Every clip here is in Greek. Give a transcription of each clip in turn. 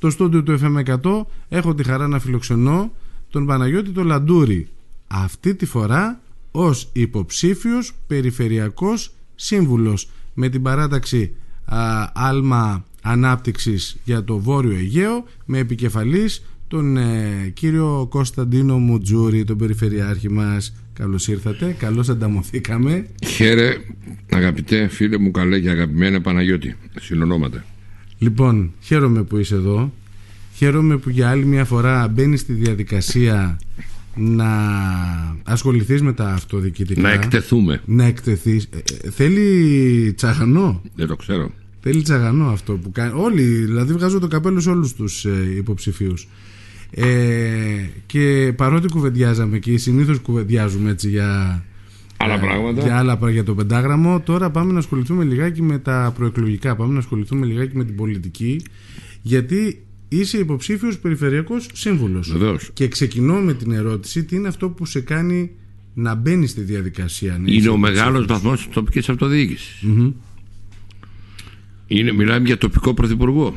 στο στούντιο του FM100 έχω τη χαρά να φιλοξενώ τον Παναγιώτη το Λαντούρη. Αυτή τη φορά ως υποψήφιος περιφερειακός σύμβουλος με την παράταξη α, Άλμα Ανάπτυξης για το Βόρειο Αιγαίο με επικεφαλής τον ε, κύριο Κωνσταντίνο Μουτζούρη, τον Περιφερειάρχη μας. Καλώς ήρθατε, καλώς ανταμωθήκαμε. Χαίρε αγαπητέ φίλε μου καλέ και αγαπημένα Παναγιώτη, συνονόματα. Λοιπόν, χαίρομαι που είσαι εδώ. Χαίρομαι που για άλλη μια φορά μπαίνει στη διαδικασία να ασχοληθείς με τα αυτοδιοικητικά. Να εκτεθούμε. Να εκτεθείς. Ε, ε, θέλει τσαγανό; Δεν το ξέρω. Θέλει τσαγανό αυτό που κάνει. Όλοι, δηλαδή βγάζω το καπέλο σε όλους τους ε, υποψηφίους. Ε, και παρότι κουβεντιάζαμε και συνήθως κουβεντιάζουμε έτσι για άλλα πράγματα. Για άλλα για το πεντάγραμμο. Τώρα πάμε να ασχοληθούμε λιγάκι με τα προεκλογικά. Πάμε να ασχοληθούμε λιγάκι με την πολιτική. Γιατί είσαι υποψήφιος περιφερειακός σύμβουλος. Βεβαίως. Και ξεκινώ με την ερώτηση τι είναι αυτό που σε κάνει να μπαίνει στη διαδικασία. Είναι ο μεγάλος βαθμός της τοπικής αυτοδιοίκησης. Είναι, μιλάμε για τοπικό πρωθυπουργό.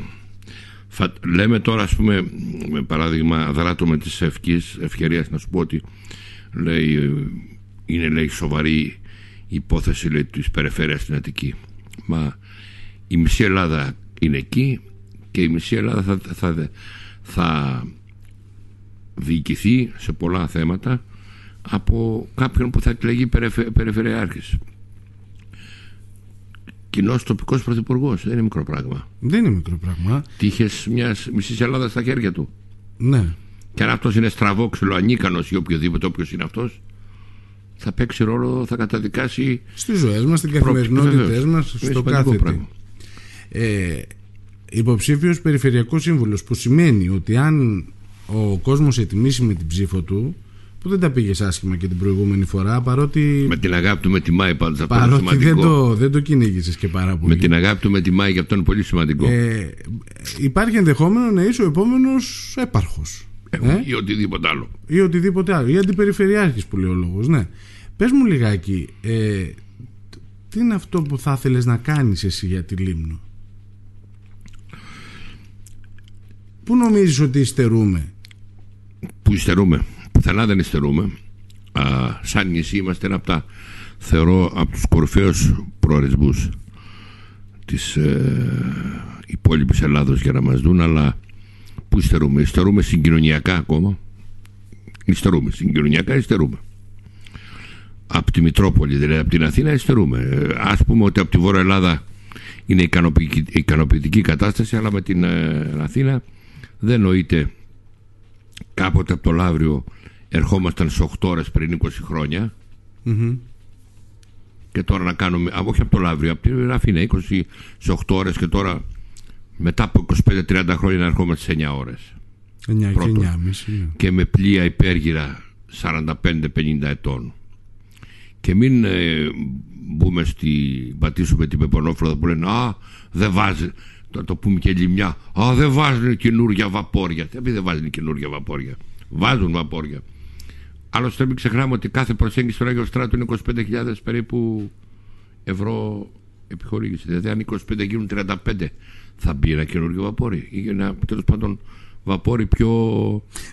Λέμε τώρα, ας πούμε, με παράδειγμα, δράτω με τις ευκαιρίες, ευκαιρίες να σου πω ότι λέει, είναι λέει σοβαρή υπόθεση λέει, της περιφέρειας στην Αττική. Μα η μισή Ελλάδα είναι εκεί και η μισή Ελλάδα θα, θα, θα διοικηθεί σε πολλά θέματα από κάποιον που θα εκλεγεί περιφερειάρχης κοινός τοπικός πρωθυπουργός. Δεν είναι μικρό πράγμα. Δεν είναι μικρό πράγμα. Τύχες μιας μισής Ελλάδας στα χέρια του. Ναι. Και αν αυτός είναι στραβόξυλο, ανίκανο ή οποιοδήποτε όποιος είναι αυτός, θα παίξει ρόλο, θα καταδικάσει. Στις ζωές μας, στην καθημερινότητές μας, στο κάθε πράγμα. Ε, Υποψήφιος περιφερειακός σύμβουλος, που σημαίνει ότι αν ο κόσμος ετοιμήσει με την ψήφο του, που δεν τα πήγε άσχημα και την προηγούμενη φορά παρότι. Με την αγάπη του με τη Μάη πάντως αυτό παρότι είναι σημαντικό. Δεν το, δεν το κυνήγησες και πάρα πολύ. Με την αγάπη του με τη Μάη και αυτό είναι πολύ σημαντικό. Ε, υπάρχει ενδεχόμενο να είσαι ο επόμενος έπαρχος. Ε, ε; Ή οτιδήποτε άλλο. Ή οτιδήποτε άλλο. Ή αντιπεριφερειάρχης που λέει ο λόγος. Ναι. Πες μου λιγάκι, ε, τι είναι αυτό που θα ήθελες να κάνεις εσύ για τη Λίμνο; Πού νομίζεις ότι υστερούμε; Πού υστερούμε πουθενά δεν υστερούμε. Α, σαν νησί είμαστε ένα από τα θεωρώ από τους κορυφαίους προορισμούς της ε, υπόλοιπης Ελλάδος για να μας δουν αλλά που υστερούμε, υστερούμε συγκοινωνιακά ακόμα υστερούμε, συγκοινωνιακά υστερούμε από τη Μητρόπολη δηλαδή από την Αθήνα υστερούμε ε, ας πούμε ότι από τη Βόρεια Ελλάδα είναι ικανοποιητική, ικανοποιητική κατάσταση αλλά με την ε, Αθήνα δεν νοείται κάποτε από το Λαύριο ερχόμασταν σε 8 ώρες πριν 20 χρονια και τώρα να κάνουμε, όχι από το Λαύριο, από την Αθήνα 20 σε 8 ώρες και τώρα μετά από 25-30 χρόνια να ερχόμαστε σε 9 ώρες. 9 και 9,5. Ναι. Και με πλοία υπέργυρα 45-50 ετών. Και μην ε, μπούμε στη, πατήσουμε την Πεπονόφροδα που λένε «Α, δεν βάζει, το, το πούμε και λιμιά, «Α, δεν βάζουν καινούργια βαπόρια». Δεν βάζουν καινούργια βαπόρια. Βάζουν βαπόρια. Άλλωστε μην ξεχνάμε ότι κάθε προσέγγιση στον Άγιο Στράτο είναι 25.000 περίπου ευρώ επιχορήγηση. Δηλαδή αν 25 γίνουν 35 θα μπει ένα καινούργιο βαπόρι ή ένα τέλος πάντων βαπόρι πιο...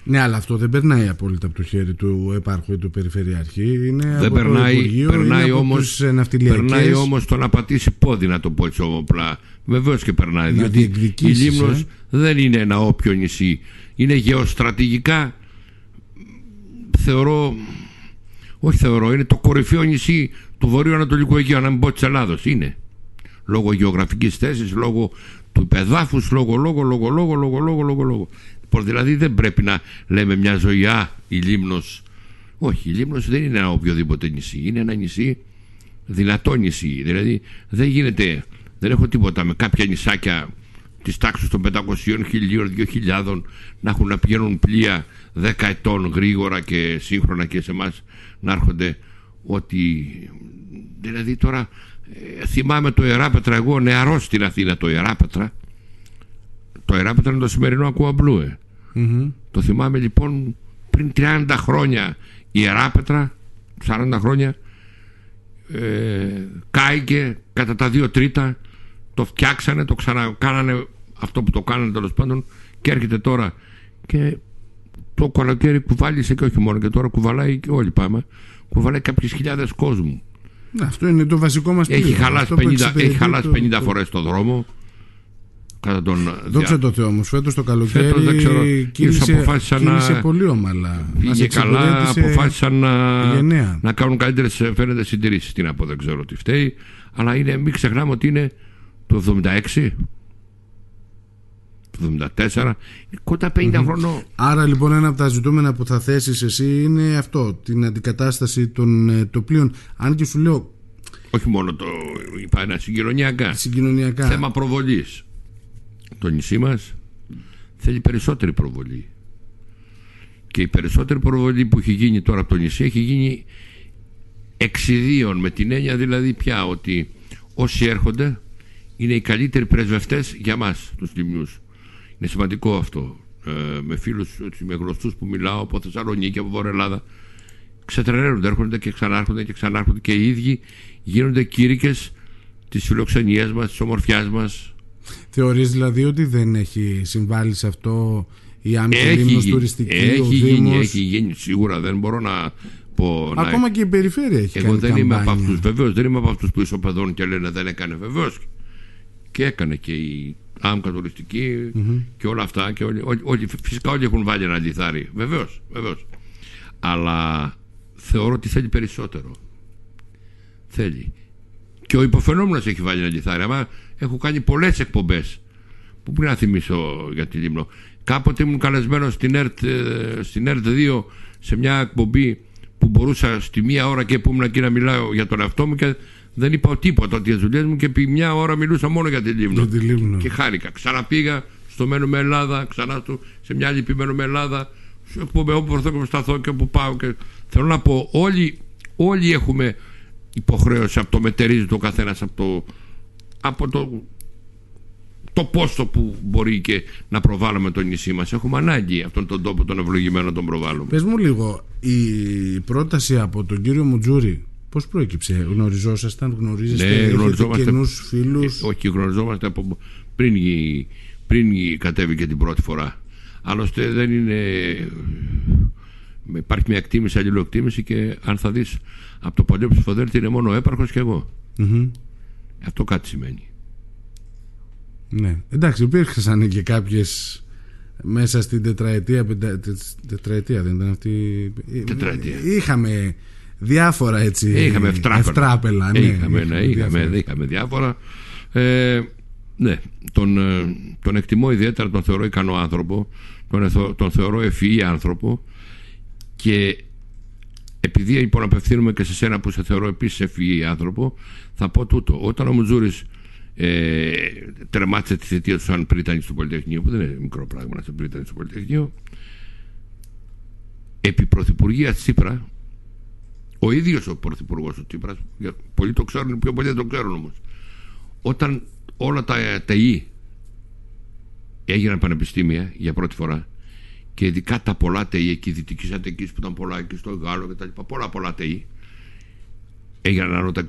Ναι, αλλά αυτό δεν περνάει απόλυτα από το χέρι του επάρχου ή του περιφερειάρχη. Είναι δεν από περνάει, το Υπουργείο, περνάει είναι όμως, από περνάει όμως το να πατήσει πόδι να το πω έτσι όμοπλα. Βεβαίως και περνάει. Να διότι η Λίμνος ε; δεν είναι ένα όποιο νησί. Είναι γεωστρατηγικά θεωρώ όχι θεωρώ, είναι το κορυφαίο νησί του βορείου-ανατολικού Αιγαίου, να μην πω της Ελλάδος. Είναι. Λόγω γεωγραφικής θέσης, λόγω του υπεδάφους λόγο, λόγο, λόγο, λόγο, λόγο, λόγο, λόγο, λόγο. Δηλαδή δεν πρέπει να λέμε μια ζωή, α, η Λίμνος. Όχι, η Λίμνος δεν είναι ένα οποιοδήποτε νησί, είναι ένα νησί δυνατό νησί. Δηλαδή δεν γίνεται, δεν έχω τίποτα με κάποια νησάκια της τάξης των 500, 1000, 2000 να έχουν να πηγαίνουν πλοία 10 ετών γρήγορα και σύγχρονα και σε εμάς να έρχονται ότι δηλαδή τώρα ε, θυμάμαι το Ιεράπετρα εγώ νεαρός στην Αθήνα το Ιεράπετρα το Ιεράπετρα είναι το σημερινό Ακουαμπλού ε. το θυμάμαι λοιπόν πριν 30 χρόνια η Ιεράπετρα 40 χρόνια ε, κάηκε κατά τα δύο τρίτα το φτιάξανε, το ξανακάνανε αυτό που το κάνανε τέλος πάντων Και έρχεται τώρα και το καλοκαίρι κουβάλισε και όχι μόνο και τώρα κουβαλάει και όλοι πάμε. Κουβαλάει κάποιες χιλιάδες κόσμου. Ναι, αυτό είναι το βασικό μας Έχει χαλάσει 50, έχει χαλάσει 50 το... φορές το δρόμο. Κατά τον Δόξα τω Θεώ όμως, φέτος το καλοκαίρι φέτος, δεν ξέρω, κύλησε, αποφάσισαν κύλησε να... πολύ ομαλά. Πήγε καλά, αποφάσισαν να, να κάνουν καλύτερες φαίνεται συντηρήσεις. Τι να πω, δεν ξέρω τι φταίει. Αλλά είναι, μην ξεχνάμε ότι είναι το 76 το 74 κοντά 50 mm χρονών. Άρα λοιπόν ένα από τα ζητούμενα που θα θέσεις εσύ είναι αυτό την αντικατάσταση των ε, τοπλίων. Αν και σου λέω όχι μόνο το είπα συγκοινωνιακά. συγκοινωνιακά. Θέμα προβολής. Το νησί μας θέλει περισσότερη προβολή. Και η περισσότερη προβολή που έχει γίνει τώρα από το νησί έχει γίνει εξιδίων με την έννοια δηλαδή πια ότι όσοι έρχονται είναι οι καλύτεροι πρεσβευτές για μας τους λιμνιούς είναι σημαντικό αυτό. Ε, με φίλους με γνωστούς που μιλάω από Θεσσαλονίκη, από Βόρεια Ελλάδα ξετρελαίνονται, έρχονται και ξανάρχονται και ξανάρχονται και οι ίδιοι. Γίνονται κήρυκες της φιλοξενίας μας, της ομορφιάς μας. Θεωρείς δηλαδή ότι δεν έχει συμβάλει σε αυτό η άμεση τουριστική έχει ο γίνει, έχει γίνει σίγουρα. Δεν μπορώ να πω ακόμα να... και η περιφέρεια έχει εγώ κάνει δεν είμαι από αυτούς βεβαίως δεν είμαι από αυτούς που ισοπεδώνουν και λένε δεν έκανε βεβαίως. Και έκανε και η άμκα τουριστική mm-hmm. και όλα αυτά και όλοι, όλοι, φυσικά όλοι έχουν βάλει ένα λιθάρι βεβαίως, βεβαίως. Αλλά θεωρώ ότι θέλει περισσότερο. Θέλει. Και ο υποφαινόμενος έχει βάλει ένα λιθάρι αλλά έχω κάνει πολλές εκπομπές που πρέπει να θυμίσω για τη Λίμνο κάποτε ήμουν καλεσμένος στην ΕΡΤ, ε, στην ΕΡΤ 2 σε μια εκπομπή που μπορούσα στη μία ώρα και που ήμουν εκεί να μιλάω για τον εαυτό μου και δεν είπα τίποτα ότι τις δουλειές μου και επί μια ώρα μιλούσα μόνο για τη Λίμνο. τη Λίμνο. Και χάρηκα. Ξαναπήγα στο Μένουμε Ελλάδα, ξανά σε μια άλλη Μένουμε Ελλάδα. Όπου, όπου βρεθώ και σταθώ και όπου πάω. Και... Θέλω να πω, όλοι, όλοι έχουμε υποχρέωση από το μετερίζει το καθένας από το, από το, το πόστο που μπορεί και να προβάλλουμε το νησί μας έχουμε ανάγκη αυτόν τον τόπο τον ευλογημένο να τον προβάλλουμε Πες μου λίγο η πρόταση από τον κύριο Μουτζούρι Πώς προέκυψε, γνωριζόσασταν, γνωρίζεστε, ναι, γνωριζόμαστε καινούς φίλους; Ε, όχι, γνωριζόμαστε από πριν, πριν κατέβηκε την πρώτη φορά. Άλλωστε δεν είναι. Υπάρχει μια εκτίμηση, αλληλοεκτίμηση και αν θα δεις από το παλιό ψηφοδέλτη είναι μόνο ο έπαρχος και εγώ. Mm-hmm. Αυτό κάτι σημαίνει. Ναι. Εντάξει, υπήρχαν και κάποιες μέσα στην τετραετία, τετραετία δεν ήταν αυτή. Τετραετία. Είχαμε διάφορα έτσι. Είχαμε ευτράπελα. ναι, είχαμε, ναι, είχαμε, διάφορα. είχαμε διάφορα. Ε, ναι, τον, ε, τον εκτιμώ ιδιαίτερα, τον θεωρώ ικανό άνθρωπο, τον, τον θεωρώ ευφυή άνθρωπο και επειδή λοιπόν απευθύνουμε και σε σένα που σε θεωρώ επίσης ευφυή άνθρωπο, θα πω τούτο. Όταν ο Μουτζούρης ε, τερμάτισε τη θητεία του σαν πρίτανης στο Πολυτεχνείο, που δεν είναι μικρό πράγμα να είσαι πρίτανης στο Πολυτεχνείο, επί Πρωθυπουργία Τσίπρα, ο ίδιος ο Πρωθυπουργός ο Τσίπρας, πολλοί το ξέρουν, πιο πολλοί δεν το ξέρουν όμως. Όταν όλα τα ΤΕΙ έγιναν πανεπιστήμια για πρώτη φορά και ειδικά τα πολλά ΤΕΙ εκεί, δυτική Αττική που ήταν πολλά εκεί στο Γάλλο και τα λοιπά, πολλά πολλά ΤΕΙ έγιναν ανώτα.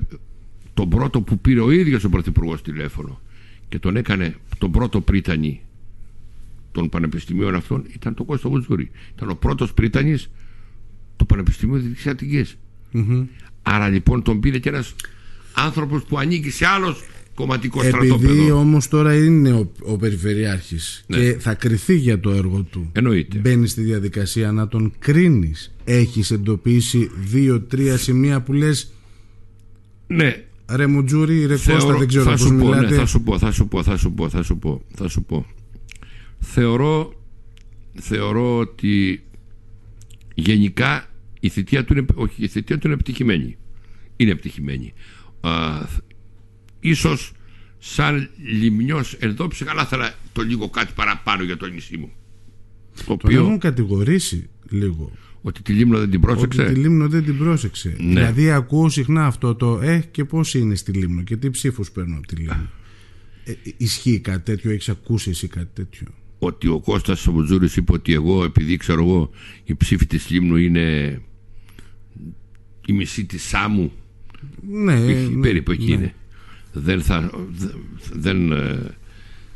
Τον πρώτο που πήρε ο ίδιος ο Πρωθυπουργός τηλέφωνο και τον έκανε τον πρώτο πρίτανη των πανεπιστημίων αυτών ήταν το Κώστο Μουτζούρι. Ήταν ο πρώτος πρίτανης του Πανεπιστημίου Δυτικής Αττική. Mm-hmm. Άρα λοιπόν τον πήρε και ένας άνθρωπος που ανήκει σε άλλος κομματικός στρατόπεδος. Επειδή όμως τώρα είναι ο, ο Περιφερειάρχης ναι. και θα κριθεί για το έργο του. Εννοείται. Μπαίνει στη διαδικασία να τον κρίνεις. Έχεις εντοπίσει δύο-τρία σημεία που λες. Ναι. Ρε Μουτζούρι, ρε Κώστα, δεν ξέρω πώς μιλάτε. Ναι, θα σου πω, θα σου πω, θα σου πω, θα σου πω, θα σου πω. Θεωρώ, θεωρώ ότι γενικά η θητεία του είναι, όχι, η θητεία του είναι επιτυχημένη. Είναι επιτυχημένη. Α, ίσως σαν λιμνιός εδώ ψυχαλά ήθελα το λίγο κάτι παραπάνω για το νησί μου. Το Τον οποίο... έχουν κατηγορήσει λίγο. Ότι τη Λίμνο δεν την πρόσεξε; Ότι τη Λίμνο δεν την πρόσεξε. Ναι. Δηλαδή ακούω συχνά αυτό το «Ε και πώς είναι στη Λίμνο και τι ψήφους παίρνω από τη Λίμνο». Ε, ισχύει κάτι τέτοιο, έχεις ακούσει εσύ κάτι τέτοιο; Ότι ο Κώστας ο είπε ότι εγώ επειδή ξέρω εγώ η ψήφη της Λίμνου είναι η μισή της Σάμου ναι, ναι περίπου εκεί ναι. είναι δεν θα δεν, ε,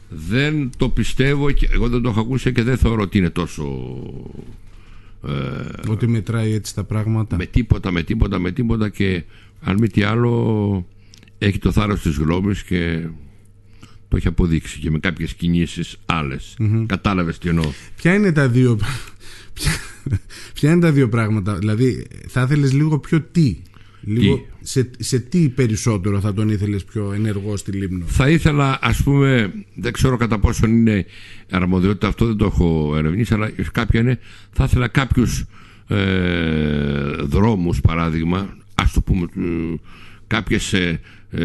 δεν το πιστεύω και εγώ δεν το έχω ακούσει και δεν θεωρώ ότι είναι τόσο ε, ότι μετράει έτσι τα πράγματα με τίποτα, με τίποτα, με τίποτα και αν μη τι άλλο έχει το θάρρος της γνώμης και το έχει αποδείξει και με κάποιες κινήσεις άλλες mm-hmm. κατάλαβες τι εννοώ ποια είναι τα δύο ποια είναι τα δύο πράγματα; Δηλαδή θα ήθελες λίγο πιο τι; Λίγο σε, σε τι περισσότερο θα τον ήθελες πιο ενεργό στη Λίμνο; Θα ήθελα ας πούμε Δεν ξέρω κατά πόσο είναι αρμοδιότητα Αυτό δεν το έχω ερευνήσει Αλλά κάποια είναι Θα ήθελα κάποιους ε, δρόμους παράδειγμα Ας το πούμε ε, Κάποιες ε, ε,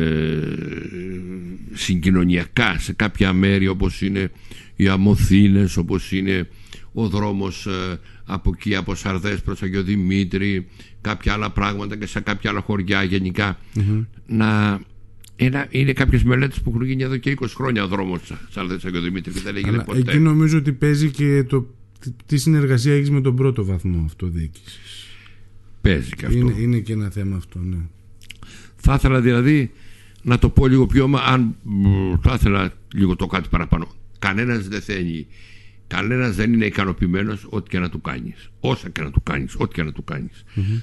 συγκοινωνιακά σε κάποια μέρη όπως είναι οι Αμοθήνες όπως είναι ο δρόμος ε, από εκεί από Σαρδές προς Αγιο Δημήτρη κάποια άλλα πράγματα και σε κάποια άλλα χωριά να είναι, είναι κάποιες μελέτες που έχουν γίνει εδώ και 20 χρόνια ο δρόμος Σαρδές Αγιο Δημήτρη και δεν έγινε ποτέ. Εκεί νομίζω ότι παίζει και το, τι συνεργασία έχεις με τον πρώτο βαθμό αυτοδιοίκησης. Παίζει και αυτό. Είναι, είναι και ένα θέμα αυτό, ναι. Θα ήθελα δηλαδή να το πω λίγο πιο, αν θα ήθελα λίγο το κάτι παραπάνω. Κανένας δεν θέλει Κανένας δεν είναι ικανοποιημένος ό,τι και να του κάνεις. Όσα και να του κάνεις, ό,τι και να του κανει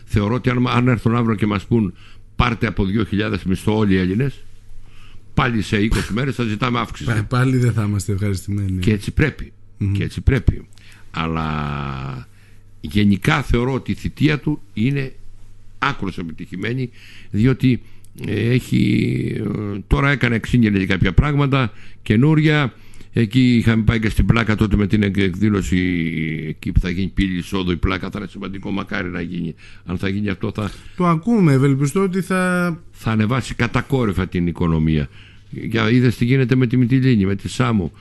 Θεωρώ ότι αν, αν έρθουν αύριο και μας πούν πάρτε από 2.000 μισθό όλοι οι Έλληνες, πάλι σε 20 μέρες θα ζητάμε αύξηση. Πάλι δεν θα είμαστε ευχαριστημένοι. Και έτσι πρέπει. Και έτσι πρέπει. Αλλά γενικά θεωρώ ότι η θητεία του είναι άκρως επιτυχημένη διότι ε, έχει, ε, τώρα έκανε εξήγηλε κάποια πράγματα καινούρια Εκεί είχαμε πάει και στην πλάκα τότε με την εκδήλωση εκεί που θα γίνει πύλη εισόδου. Η πλάκα θα είναι σημαντικό, μακάρι να γίνει. Αν θα γίνει αυτό θα. Το ακούμε, ευελπιστώ ότι θα. Θα ανεβάσει κατακόρυφα την οικονομία. Για είδες τι γίνεται με τη Μητυλίνη, με τη Σάμο.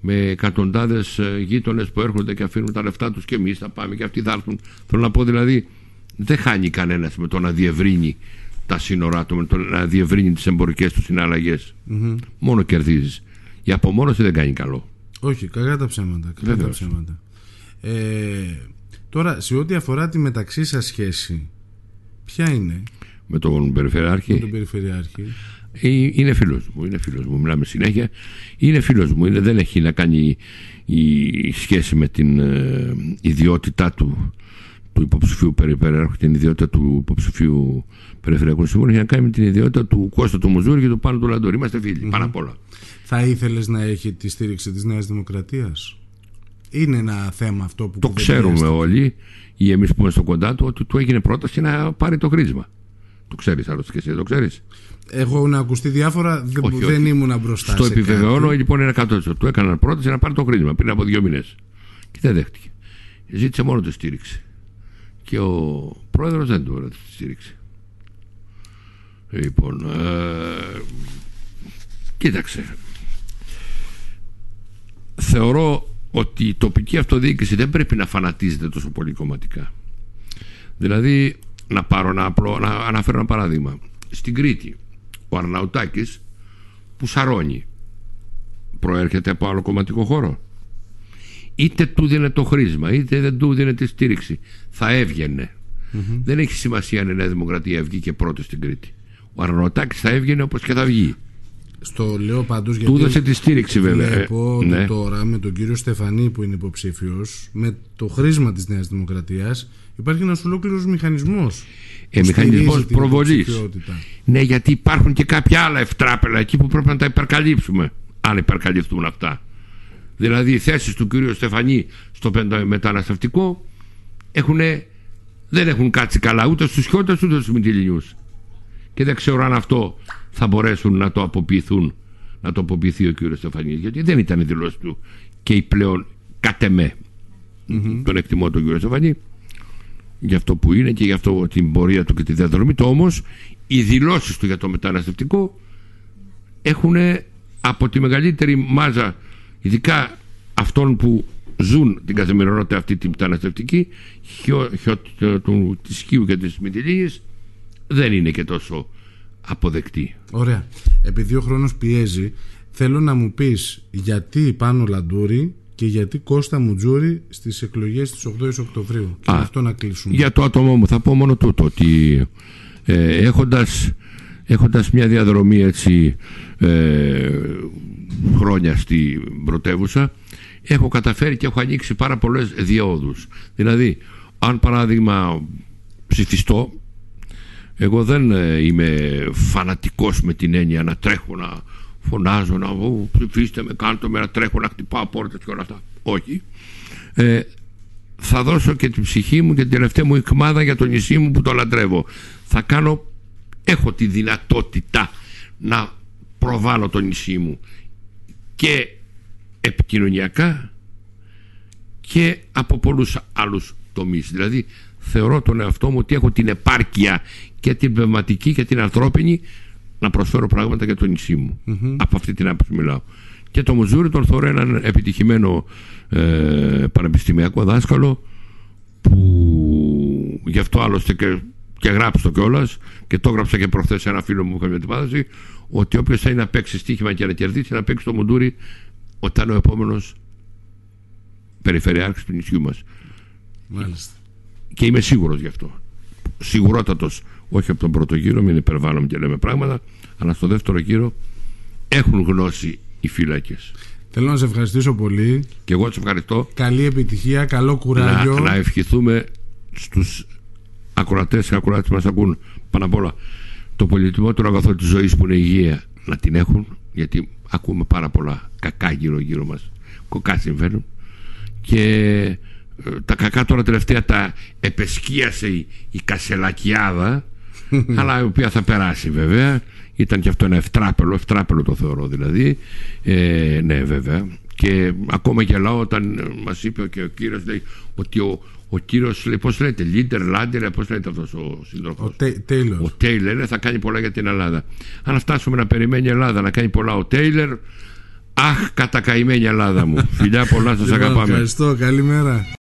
Με εκατοντάδες γείτονες που έρχονται και αφήνουν τα λεφτά τους και εμείς θα πάμε και αυτοί θα έρθουν. Θέλω να πω δηλαδή, δεν χάνει κανένας με το να διευρύνει τα σύνορά του, με το να διευρύνει τις εμπορικές του συναλλαγές. Mm-hmm. Μόνο κερδίζεις. Η απομόνωση δεν κάνει καλό. Όχι, κακά τα ψέματα. Κακά τα ψέματα. Ε, τώρα, σε ό,τι αφορά τη μεταξύ σας σχέση, ποια είναι; Με τον Περιφερειάρχη. Με τον Περιφερειάρχη. Ε, είναι φίλος μου, είναι φίλος μου, μιλάμε συνέχεια. Είναι φίλος μου, είναι, δεν έχει να κάνει η σχέση με την ε, ιδιότητά του του υποψηφίου περιφερειάρχου, την ιδιότητα του υποψηφίου περιφερειακού συμβούλου, έχει να κάνει με την ιδιότητα του Κώστα του Μουζούρη και του Πάνου του Λαντόρη. Είμαστε φίλοι, mm-hmm. πάνω απ' όλα. Θα ήθελες να έχει τη στήριξη της Νέας Δημοκρατίας, Είναι ένα θέμα αυτό που. Το ξέρουμε όλοι, ή εμείς που είμαστε κοντά του, ότι του έγινε πρόταση να πάρει το χρήσμα. Το ξέρεις άλλωστε και εσύ, το ξέρεις. Έχω να ακουστεί διάφορα, δεν, όχι, δεν όχι. ήμουν μπροστά. Στο επιβεβαιώνω λοιπόν είναι 100%. Του έκαναν πρόταση να πάρει το χρήσμα πριν από δύο μήνες. Και δεν δέχτηκε. Ζήτησε μόνο τη στήριξη. Και ο πρόεδρος δεν του έδωσε τη στήριξη. Λοιπόν, ε, κοίταξε. Θεωρώ ότι η τοπική αυτοδιοίκηση δεν πρέπει να φανατίζεται τόσο πολύ κομματικά. Δηλαδή, να πάρω ένα απλό, να αναφέρω ένα παράδειγμα. Στην Κρήτη, ο Αρναουτάκης που σαρώνει προέρχεται από άλλο κομματικό χώρο. Είτε του δίνει το χρήσμα, είτε δεν του δίνει τη στήριξη. Θα εβγαινε Δεν έχει σημασία αν η Νέα Δημοκρατία βγήκε πρώτη στην Κρήτη. Ο Αρναουτάκης θα έβγαινε όπως και θα βγει. Στο λέω πάντως γιατί. Του έδωσε τη στήριξη βέβαια. Βλέπω ότι ναι. τώρα με τον κύριο Στεφανή που είναι υποψήφιος, με το χρήσμα της Νέας Δημοκρατίας, υπάρχει ένας ολόκληρος μηχανισμός. Ε, μηχανισμός προβολής. Ναι, γιατί υπάρχουν και κάποια άλλα ευτράπελα εκεί που πρέπει να τα υπερκαλύψουμε. Αν υπερκαλυφθούν αυτά. Δηλαδή οι θέσεις του κύριου Στεφανή στο μεταναστευτικό έχουν, δεν έχουν κάτσει καλά ούτε στους χιώτες ούτε στους μυτιλινιού. Και δεν ξέρω αν αυτό θα μπορέσουν να το αποποιηθούν να το αποποιηθεί ο κύριος Στεφανής γιατί δεν ήταν η δηλώση του και η πλέον κατεμέ mm-hmm. τον εκτιμώ τον κύριο Στεφανή για αυτό που είναι και για αυτό την πορεία του και τη διαδρομή του όμως οι δηλώσεις του για το μεταναστευτικό έχουν από τη μεγαλύτερη μάζα ειδικά αυτών που ζουν την καθημερινότητα αυτή τη μεταναστευτική χιο, χιο, του, της Χίου και της Μητυλίνης δεν είναι και τόσο αποδεκτή. Ωραία. Επειδή ο χρόνος πιέζει, θέλω να μου πεις γιατί πάνω Λαντούρη και γιατί Κώστα Μουτζούρη στις εκλογές της 8 Οκτωβρίου. Και αυτό να κλείσουμε. Για το άτομό μου θα πω μόνο τούτο ότι ε, έχοντας, έχοντας μια διαδρομή έτσι ε, χρόνια στην πρωτεύουσα έχω καταφέρει και έχω ανοίξει πάρα πολλές διόδους. Δηλαδή αν παράδειγμα ψηφιστώ εγώ δεν ε, είμαι φανατικός με την έννοια να τρέχω να φωνάζω να ψηφίστε με κάντε με να τρέχω να χτυπάω πόρτες και όλα αυτά όχι. Ε, θα δώσω και την ψυχή μου και την τελευταία μου εκμάδα για το νησί μου που το λατρεύω. Θα κάνω έχω τη δυνατότητα να προβάλλω το νησί μου και επικοινωνιακά και από πολλούς άλλους τομείς. Δηλαδή θεωρώ τον εαυτό μου ότι έχω την επάρκεια και την πνευματική και την ανθρώπινη να προσφέρω πράγματα για το νησί μου από αυτή την άποψη μιλάω. Και το Μουζούρι τον θεωρώ έναν επιτυχημένο ε, πανεπιστημιακό δάσκαλο που γι' αυτό άλλωστε και, και γράψω το κιόλας και το έγραψα και προχθές ένα φίλο μου που είχε μια ότι όποιος θέλει να παίξει στοίχημα και να κερδίσει να παίξει το Μουντούρι όταν ο επόμενος περιφερειάρχης του νησιού μας Μάλιστα. και είμαι σίγουρος γι' αυτό σιγουρότατος όχι από τον πρώτο γύρο μην υπερβάλλουμε και λέμε πράγματα αλλά στο δεύτερο γύρο έχουν γνώση οι φύλακες Θέλω να σε ευχαριστήσω πολύ. Και εγώ σε ευχαριστώ. Καλή επιτυχία, καλό κουράγιο. Να, να ευχηθούμε στους ακροατές και ακροατές που μας ακούν πάνω απ' όλα. Το πολυτιμότερο αγαθό της ζωής που είναι η υγεία να την έχουν γιατί ακούμε πάρα πολλά κακά γύρω γύρω μας. Κοκά συμβαίνουν. Και ε, τα κακά τώρα τελευταία τα επεσκίασε η, η κασελακιάδα αλλά η οποία θα περάσει βέβαια. Ήταν και αυτό ένα ευτράπελο ευτράπελο το θεωρώ δηλαδή. Ε, ναι βέβαια. Και ακόμα γελάω όταν μας είπε και ο κύριος λέει ότι ο, ο κύριος, πώς λέτε, Λίντερ, Λάντερ, πώς λέτε αυτός ο σύντροφος; Ο Τέιλερ. Ο Τέιλερ θα κάνει πολλά για την Ελλάδα. Αν φτάσουμε να περιμένει η Ελλάδα να κάνει πολλά ο Τέιλερ, αχ, κατακαημένη Ελλάδα μου. Φιλιά πολλά, σας λοιπόν, αγαπάμε. Ευχαριστώ, καλημέρα.